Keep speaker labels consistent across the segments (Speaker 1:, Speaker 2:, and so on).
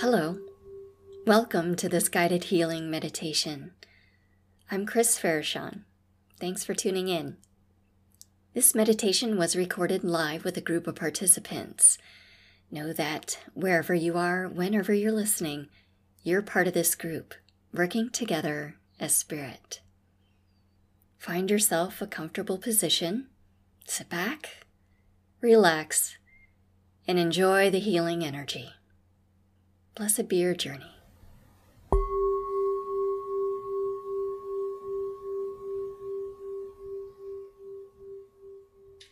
Speaker 1: Hello. Welcome to this guided healing meditation. I'm Chris Farashon. Thanks for tuning in. This meditation was recorded live with a group of participants. Know that wherever you are, whenever you're listening, you're part of this group, working together as spirit. Find yourself a comfortable position, sit back, relax, and enjoy the healing energy. Blessed be your journey.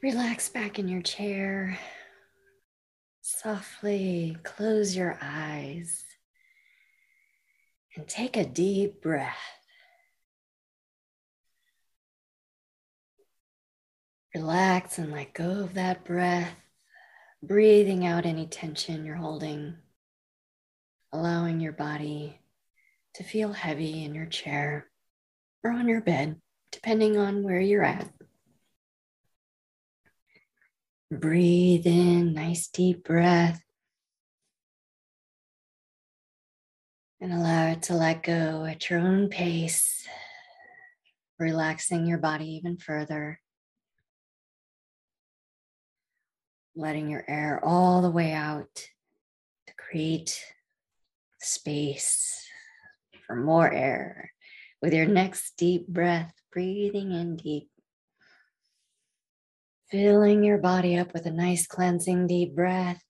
Speaker 1: Relax back in your chair. Softly close your eyes and take a deep breath. Relax and let go of that breath, breathing out any tension you're holding allowing your body to feel heavy in your chair or on your bed, depending on where you're at. Breathe in, nice deep breath. And allow it to let go at your own pace, relaxing your body even further. Letting your air all the way out to create space for more air. With your next deep breath, breathing in deep, filling your body up with a nice cleansing deep breath.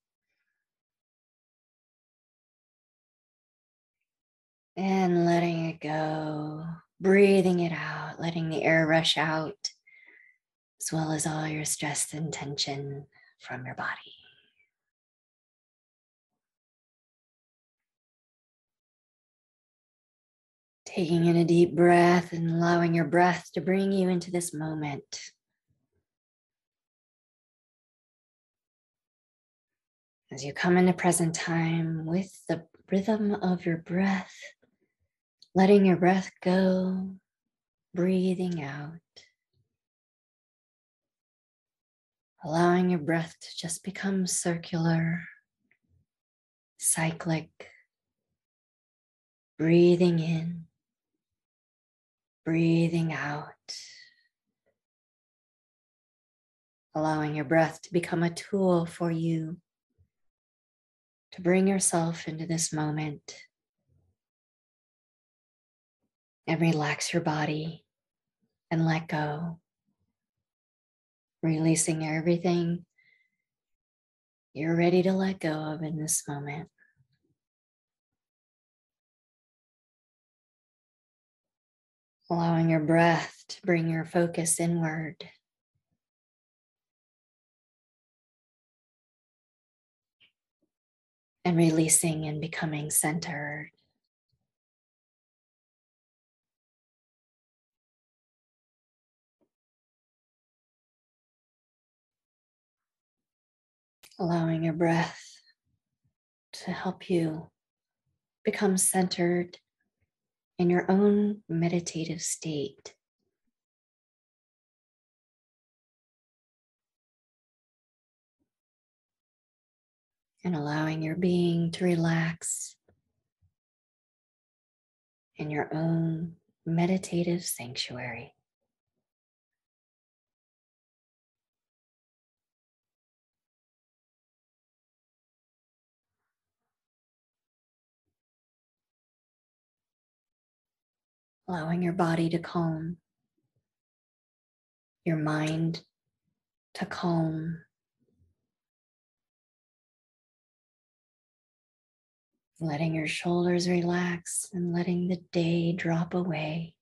Speaker 1: And letting it go, breathing it out, letting the air rush out, as well as all your stress and tension from your body. Taking in a deep breath and allowing your breath to bring you into this moment. As you come into present time with the rhythm of your breath, letting your breath go, breathing out, allowing your breath to just become circular, cyclic, breathing in breathing out, allowing your breath to become a tool for you to bring yourself into this moment and relax your body and let go, releasing everything you're ready to let go of in this moment. Allowing your breath to bring your focus inward. And releasing and becoming centered. Allowing your breath to help you become centered in your own meditative state. And allowing your being to relax in your own meditative sanctuary. Allowing your body to calm, your mind to calm. Letting your shoulders relax and letting the day drop away.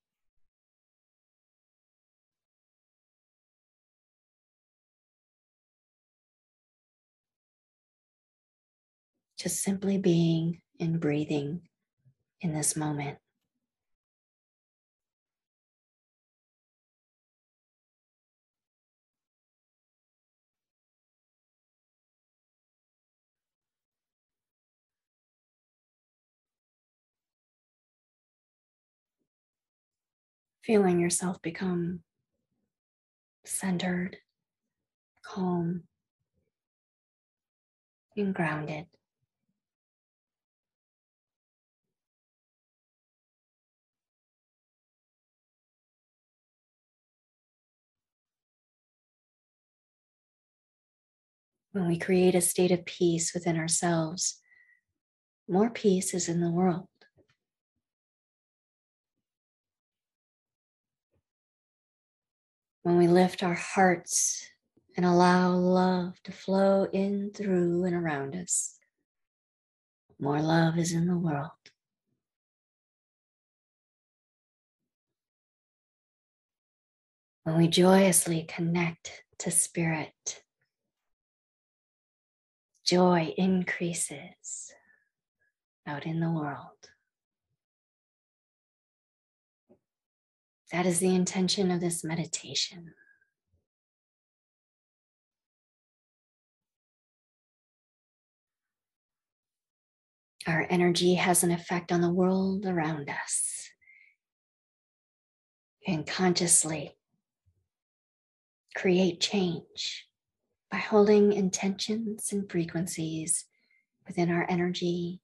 Speaker 1: Just simply being and breathing in this moment. feeling yourself become centered, calm, and grounded. When we create a state of peace within ourselves, more peace is in the world. When we lift our hearts and allow love to flow in, through, and around us, more love is in the world. When we joyously connect to spirit, joy increases out in the world. That is the intention of this meditation. Our energy has an effect on the world around us. And consciously create change by holding intentions and frequencies within our energy,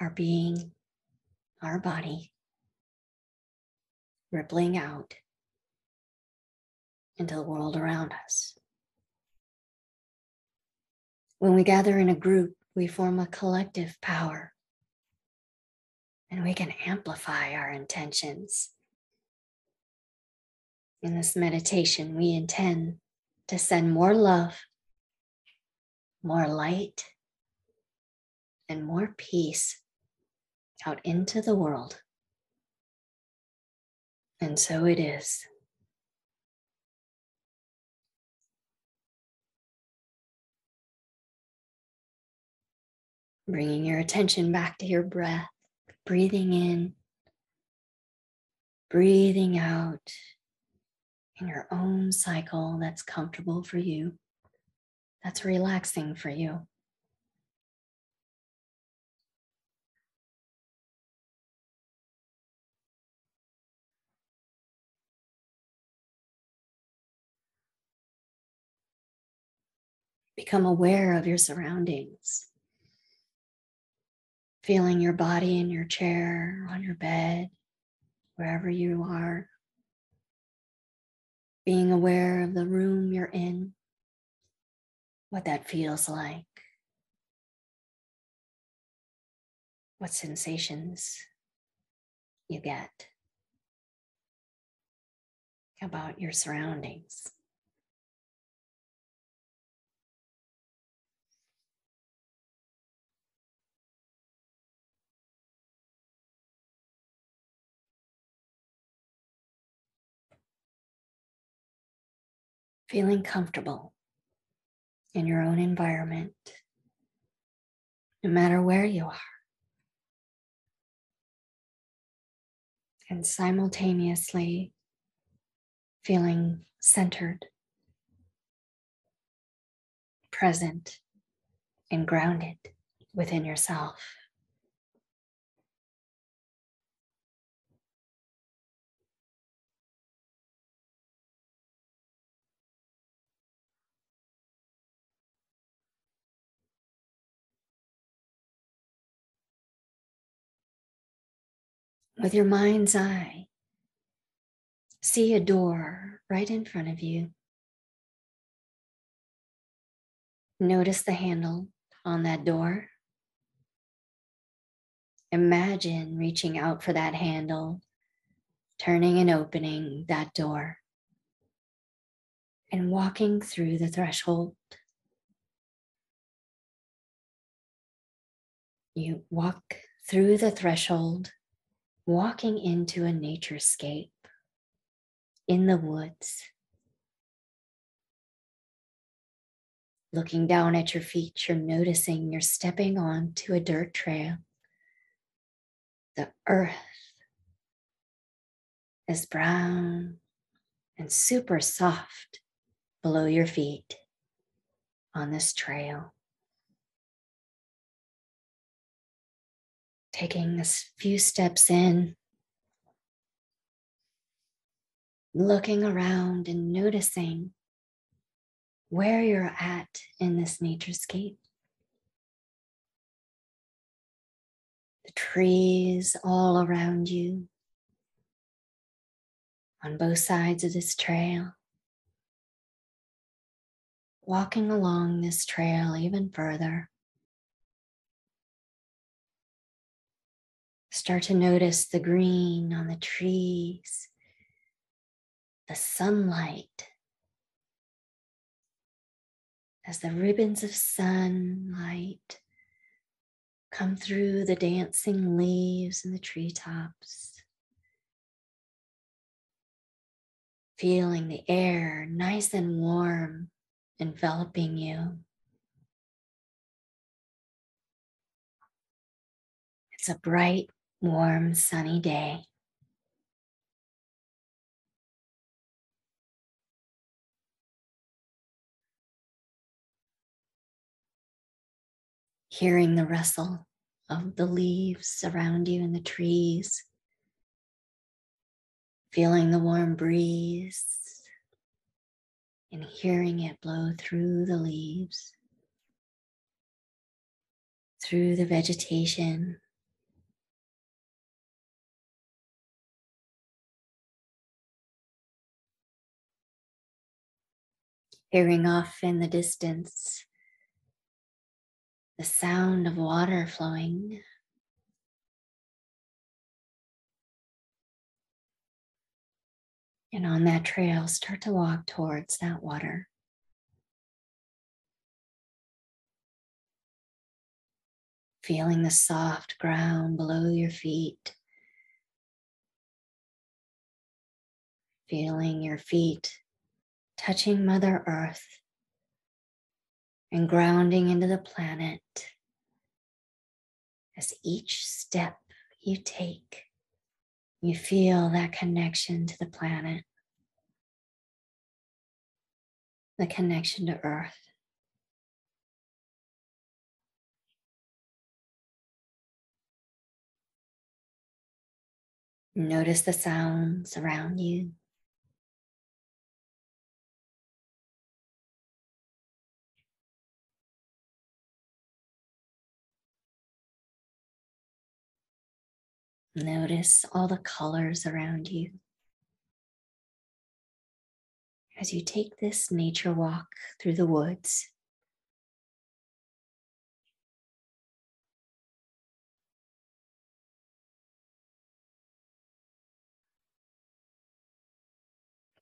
Speaker 1: our being, our body, rippling out into the world around us. When we gather in a group, we form a collective power and we can amplify our intentions. In this meditation, we intend to send more love, more light, and more peace out into the world. And so it is. Bringing your attention back to your breath, breathing in, breathing out in your own cycle that's comfortable for you, that's relaxing for you. Become aware of your surroundings feeling your body in your chair, on your bed, wherever you are. Being aware of the room you're in, what that feels like, what sensations you get about your surroundings. Feeling comfortable in your own environment, no matter where you are. And simultaneously feeling centered, present, and grounded within yourself. With your mind's eye, see a door right in front of you. Notice the handle on that door. Imagine reaching out for that handle, turning and opening that door, and walking through the threshold. You walk through the threshold walking into a naturescape in the woods. Looking down at your feet, you're noticing you're stepping onto a dirt trail. The earth is brown and super soft below your feet on this trail. Taking a few steps in, looking around and noticing where you're at in this naturescape. The trees all around you on both sides of this trail. walking along this trail even further. Start to notice the green on the trees, the sunlight as the ribbons of sunlight come through the dancing leaves and the treetops. Feeling the air nice and warm enveloping you. It's a bright, warm, sunny day. Hearing the rustle of the leaves around you in the trees, feeling the warm breeze, and hearing it blow through the leaves, through the vegetation. Hearing off in the distance the sound of water flowing. And on that trail, start to walk towards that water. Feeling the soft ground below your feet. Feeling your feet touching Mother Earth and grounding into the planet as each step you take, you feel that connection to the planet, the connection to Earth. Notice the sounds around you. Notice all the colors around you. As you take this nature walk through the woods,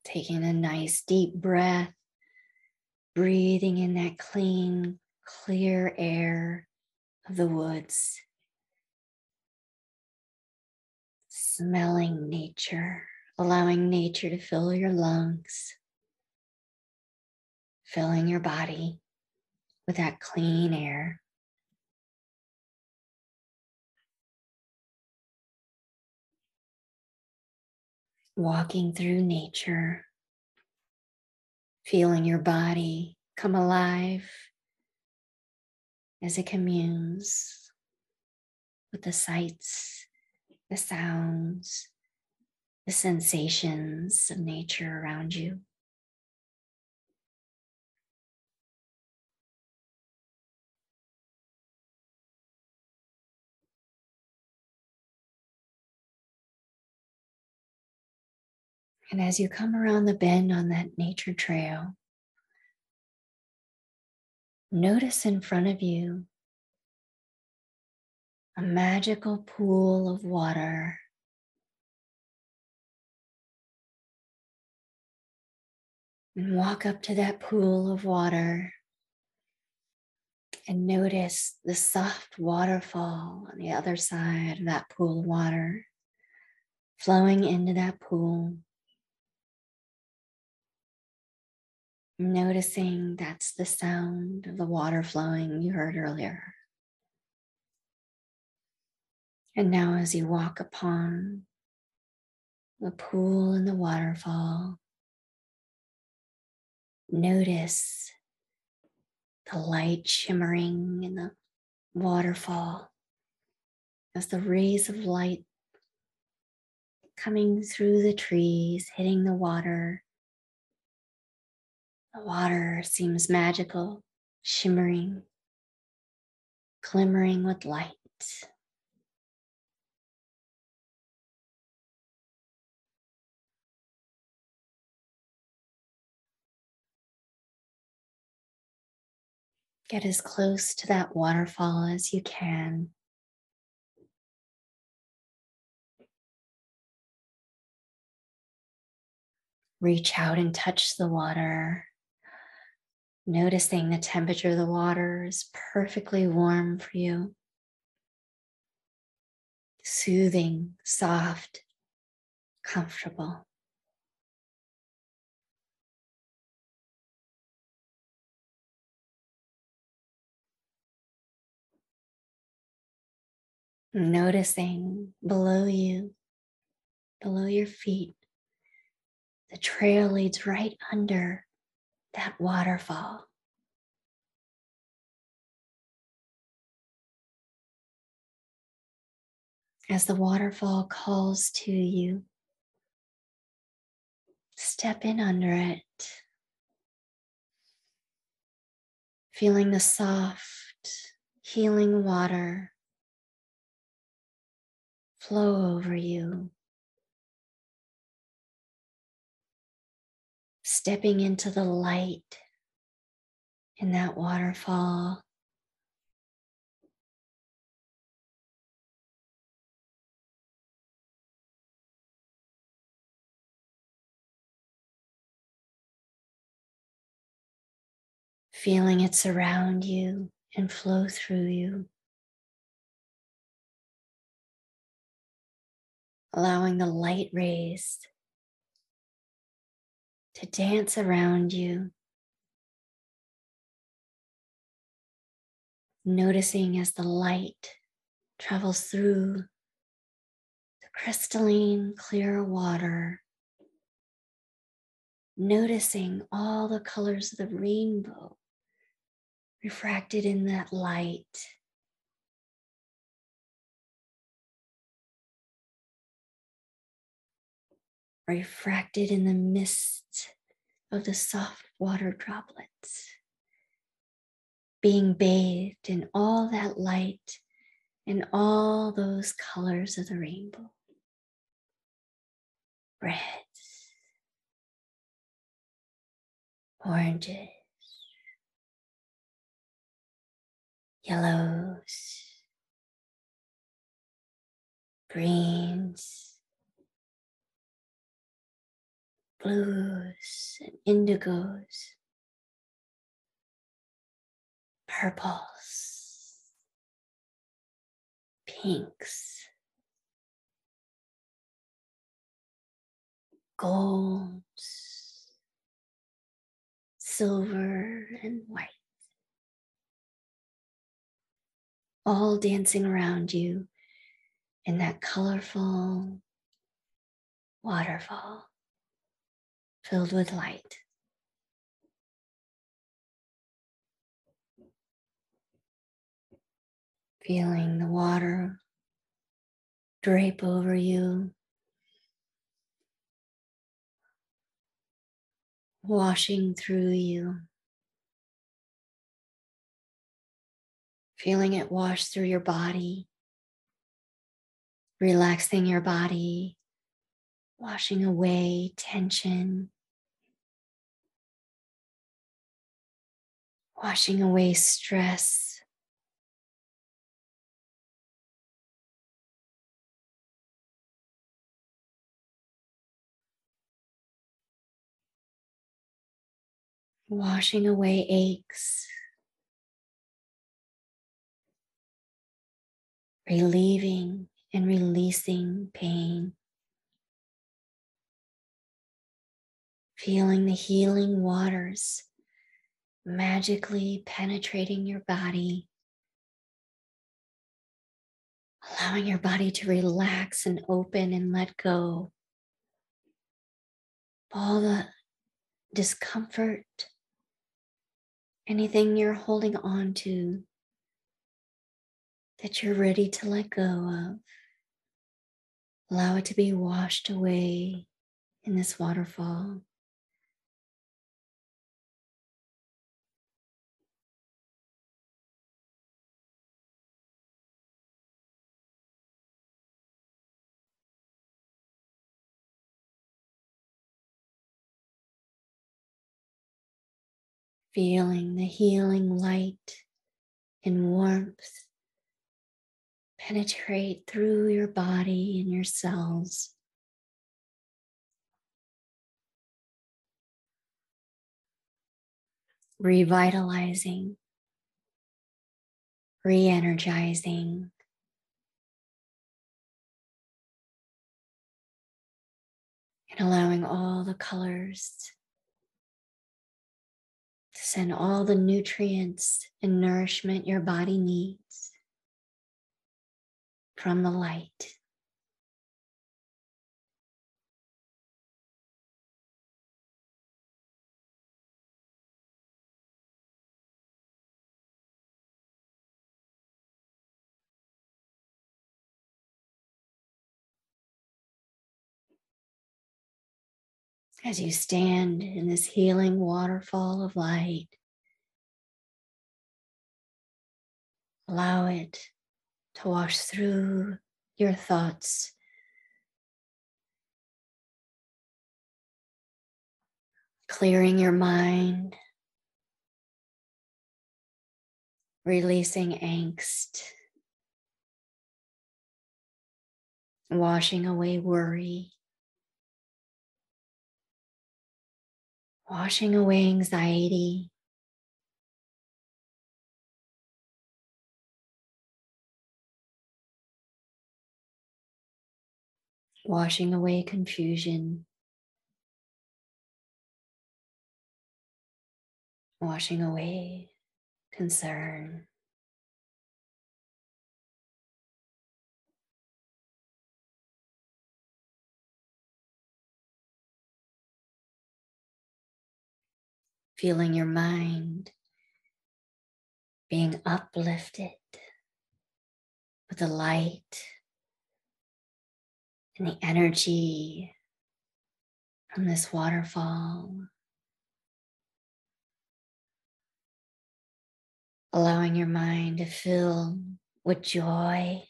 Speaker 1: taking a nice deep breath, breathing in that clean, clear air of the woods. Smelling nature, allowing nature to fill your lungs, filling your body with that clean air. Walking through nature, feeling your body come alive as it communes with the sights the sounds, the sensations of nature around you. And as you come around the bend on that nature trail, notice in front of you a magical pool of water. And walk up to that pool of water and notice the soft waterfall on the other side of that pool of water flowing into that pool. Noticing that's the sound of the water flowing you heard earlier. And now, as you walk upon the pool and the waterfall, notice the light shimmering in the waterfall as the rays of light coming through the trees, hitting the water. The water seems magical, shimmering, glimmering with light. Get as close to that waterfall as you can. Reach out and touch the water, noticing the temperature of the water is perfectly warm for you. Soothing, soft, comfortable. Noticing below you, below your feet, the trail leads right under that waterfall. As the waterfall calls to you, step in under it, feeling the soft, healing water flow over you. Stepping into the light in that waterfall. Feeling it surround you and flow through you. Allowing the light rays to dance around you. Noticing as the light travels through the crystalline clear water. Noticing all the colors of the rainbow refracted in that light. Refracted in the mist of the soft water droplets, being bathed in all that light and all those colors of the rainbow. Reds, oranges, yellows, greens blues and indigos, purples, pinks, golds, silver, and white. All dancing around you in that colorful waterfall filled with light. Feeling the water drape over you, washing through you. Feeling it wash through your body, relaxing your body, washing away tension, washing away stress. Washing away aches, relieving and releasing pain. Feeling the healing waters magically penetrating your body, allowing your body to relax and open and let go. Of all the discomfort, anything you're holding on to that you're ready to let go of. Allow it to be washed away in this waterfall. Feeling the healing light and warmth penetrate through your body and your cells. Revitalizing, re energizing, and allowing all the colors send all the nutrients and nourishment your body needs from the light. As you stand in this healing waterfall of light, allow it to wash through your thoughts. Clearing your mind, releasing angst, washing away worry, washing away anxiety, washing away confusion, washing away concern. Feeling your mind being uplifted with the light and the energy from this waterfall. Allowing your mind to fill with joy,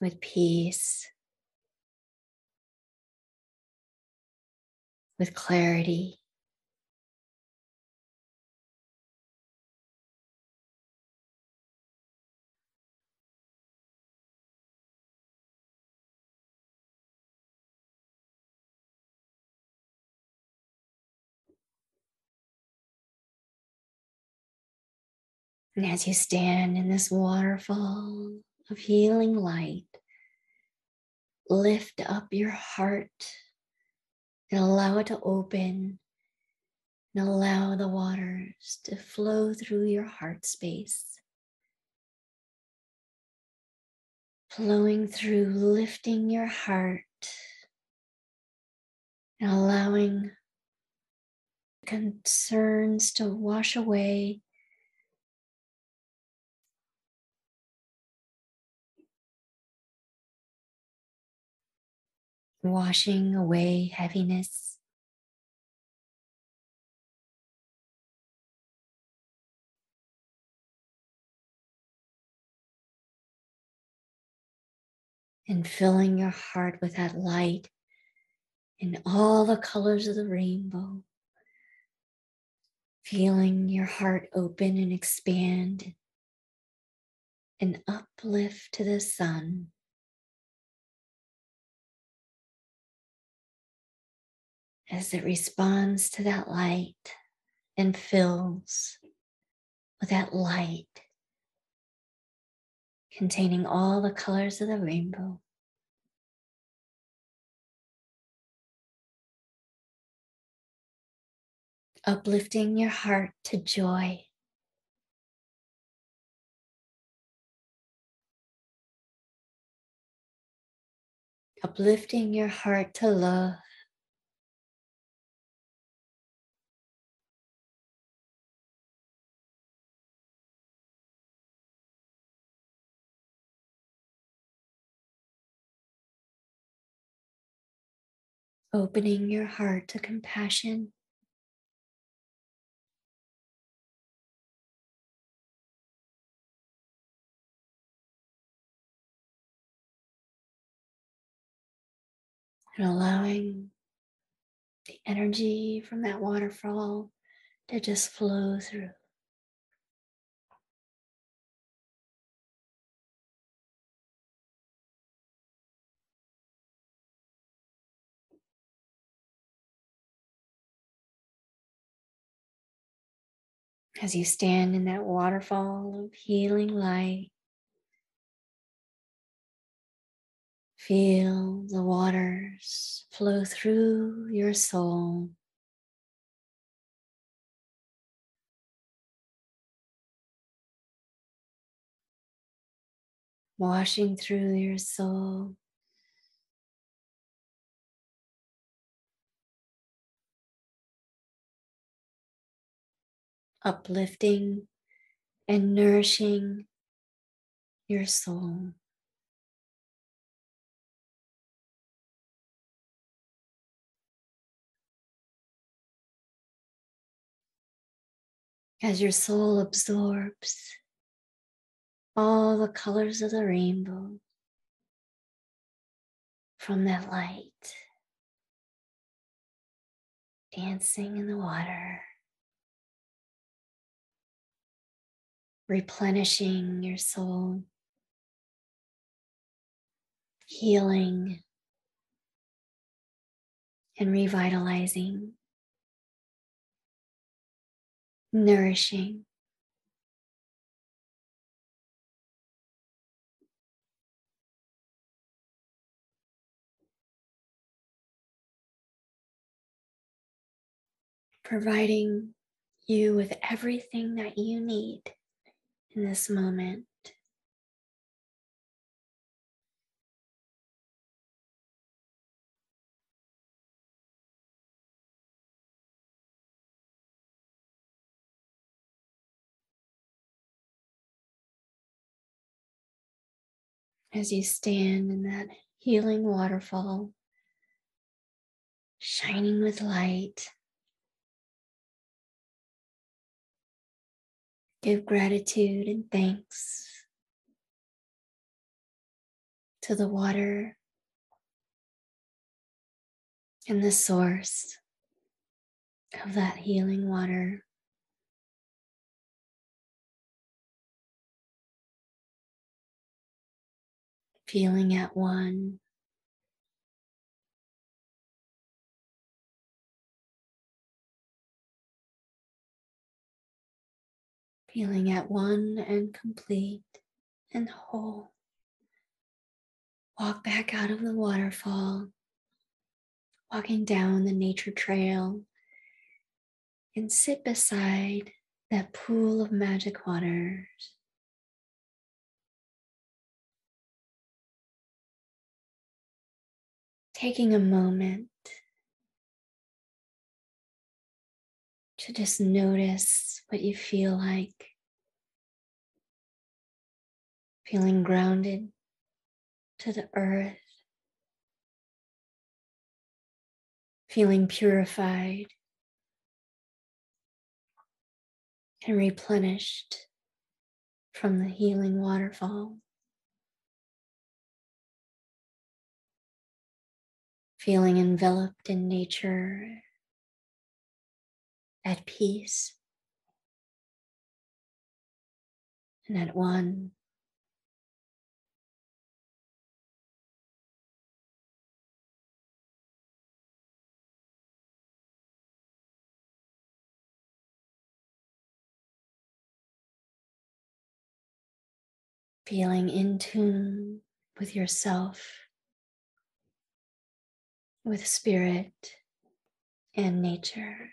Speaker 1: with peace, with clarity. And as you stand in this waterfall of healing light, lift up your heart and allow it to open and allow the waters to flow through your heart space. Flowing through, lifting your heart and allowing concerns to wash away washing away heaviness. And filling your heart with that light in all the colors of the rainbow. Feeling your heart open and expand and uplift to the sun. As it responds to that light and fills with that light containing all the colors of the rainbow. Uplifting your heart to joy. Uplifting your heart to love. Opening your heart to compassion. And allowing the energy from that waterfall to just flow through. As you stand in that waterfall of healing light, feel the waters flow through your soul. Washing through your soul. Uplifting and nourishing your soul. As your soul absorbs all the colors of the rainbow from that light dancing in the water. Replenishing your soul, healing and revitalizing, nourishing. Providing you with everything that you need in this moment. As you stand in that healing waterfall, shining with light, Give gratitude and thanks to the water and the source of that healing water. Feeling at one feeling at one and complete and whole. Walk back out of the waterfall, walking down the nature trail, and sit beside that pool of magic waters. Taking a moment to just notice what you feel like. Feeling grounded to the earth, feeling purified and replenished from the healing waterfall. Feeling enveloped in nature at peace and at one. Feeling in tune with yourself, with spirit and nature.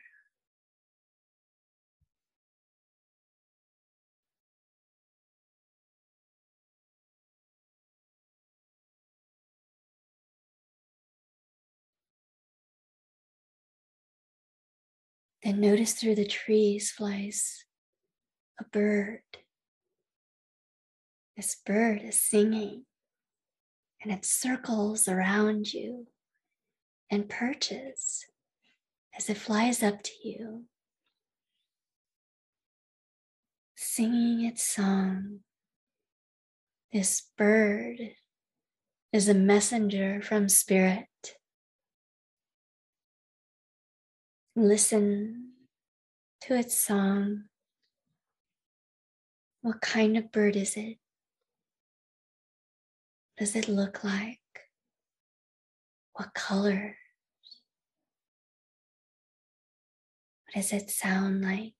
Speaker 1: Then notice through the trees flies a bird. This bird is singing and it circles around you and perches as it flies up to you, singing its song. This bird is a messenger from spirit Listen to its song. What kind of bird is it? Does it look like? What color? What does it sound like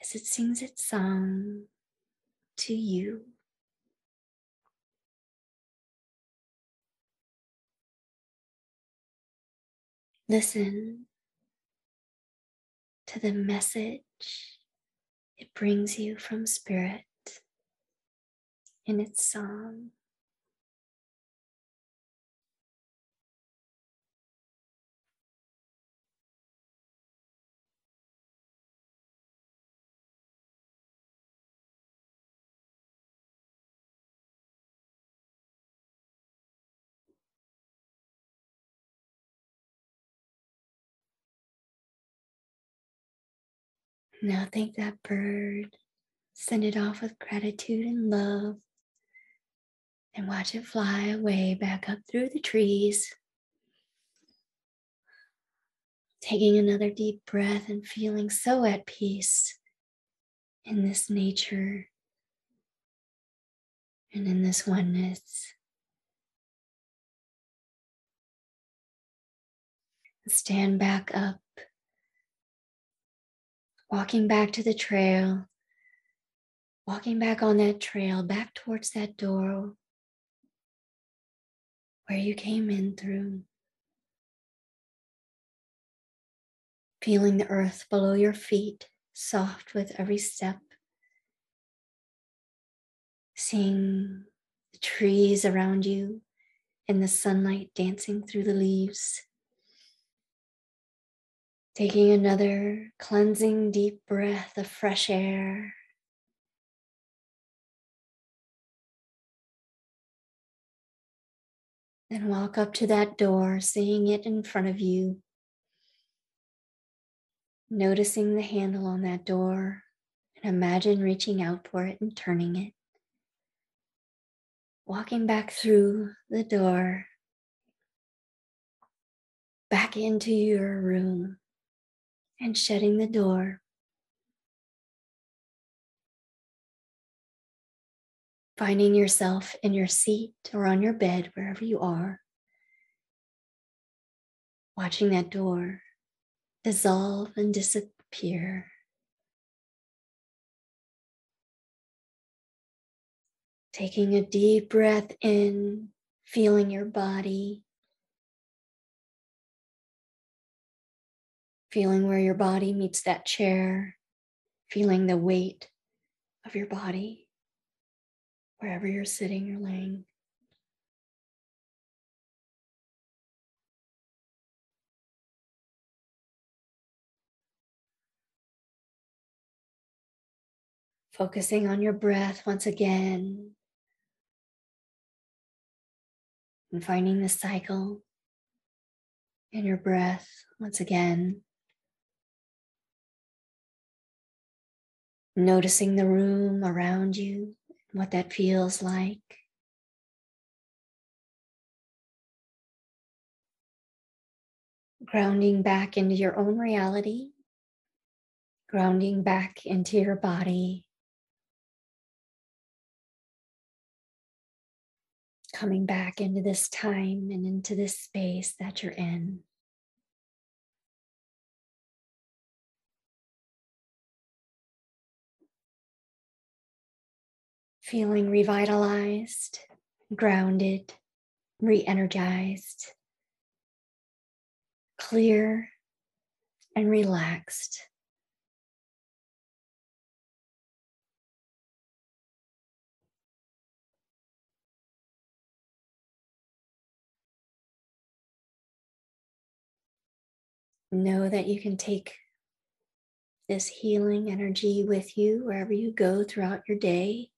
Speaker 1: as it sings its song to you? Listen to the message it brings you from Spirit in its song. Now thank that bird, send it off with gratitude and love, and watch it fly away back up through the trees. Taking another deep breath and feeling so at peace in this nature and in this oneness. Stand back up walking back to the trail, walking back on that trail, back towards that door where you came in through. Feeling the earth below your feet, soft with every step. Seeing the trees around you and the sunlight dancing through the leaves. Taking another cleansing deep breath of fresh air. Then walk up to that door, seeing it in front of you. Noticing the handle on that door, and imagine reaching out for it and turning it. Walking back through the door, back into your room and shutting the door. Finding yourself in your seat or on your bed, wherever you are, watching that door dissolve and disappear. Taking a deep breath in, feeling your body. Feeling where your body meets that chair, feeling the weight of your body wherever you're sitting or laying. Focusing on your breath once again and finding the cycle in your breath once again. Noticing the room around you, what that feels like. Grounding back into your own reality, grounding back into your body. Coming back into this time and into this space that you're in. Feeling revitalized, grounded, re energized, clear, and relaxed. Know that you can take this healing energy with you wherever you go throughout your day.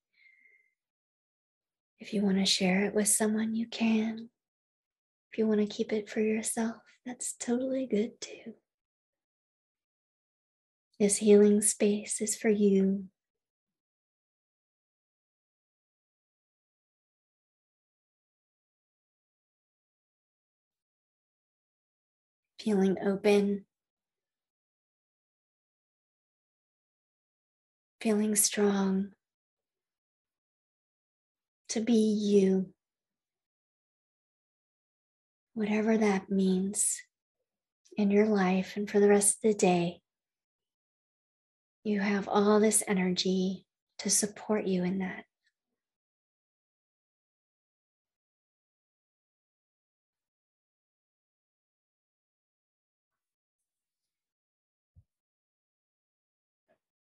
Speaker 1: If you want to share it with someone, you can. If you want to keep it for yourself, that's totally good too. This healing space is for you. feeling open, feeling strong to be you, whatever that means in your life and for the rest of the day. You have all this energy to support you in that.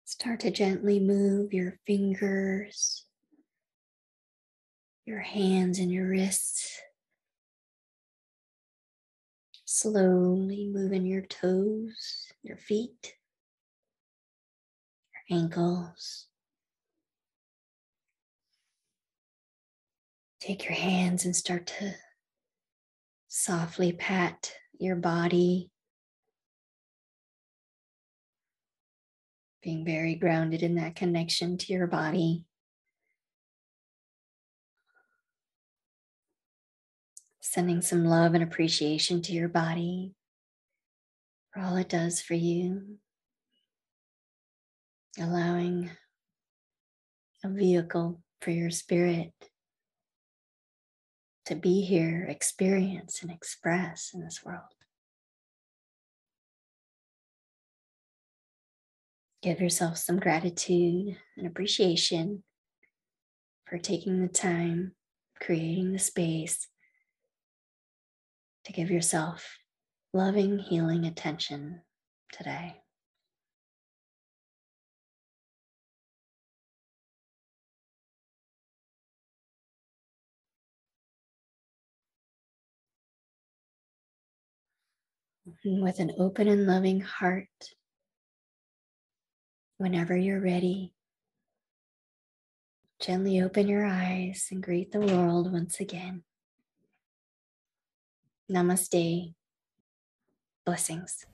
Speaker 1: Start to gently move your fingers, your hands, and your wrists. Slowly moving your toes, your feet, your ankles. Take your hands and start to softly pat your body being very grounded in that connection to your body. Sending some love and appreciation to your body for all it does for you. Allowing a vehicle for your spirit to be here, experience, and express in this world. Give yourself some gratitude and appreciation for taking the time, creating the space to give yourself loving, healing attention today. And with an open and loving heart, Whenever you're ready, gently open your eyes and greet the world once again. Namaste. Blessings.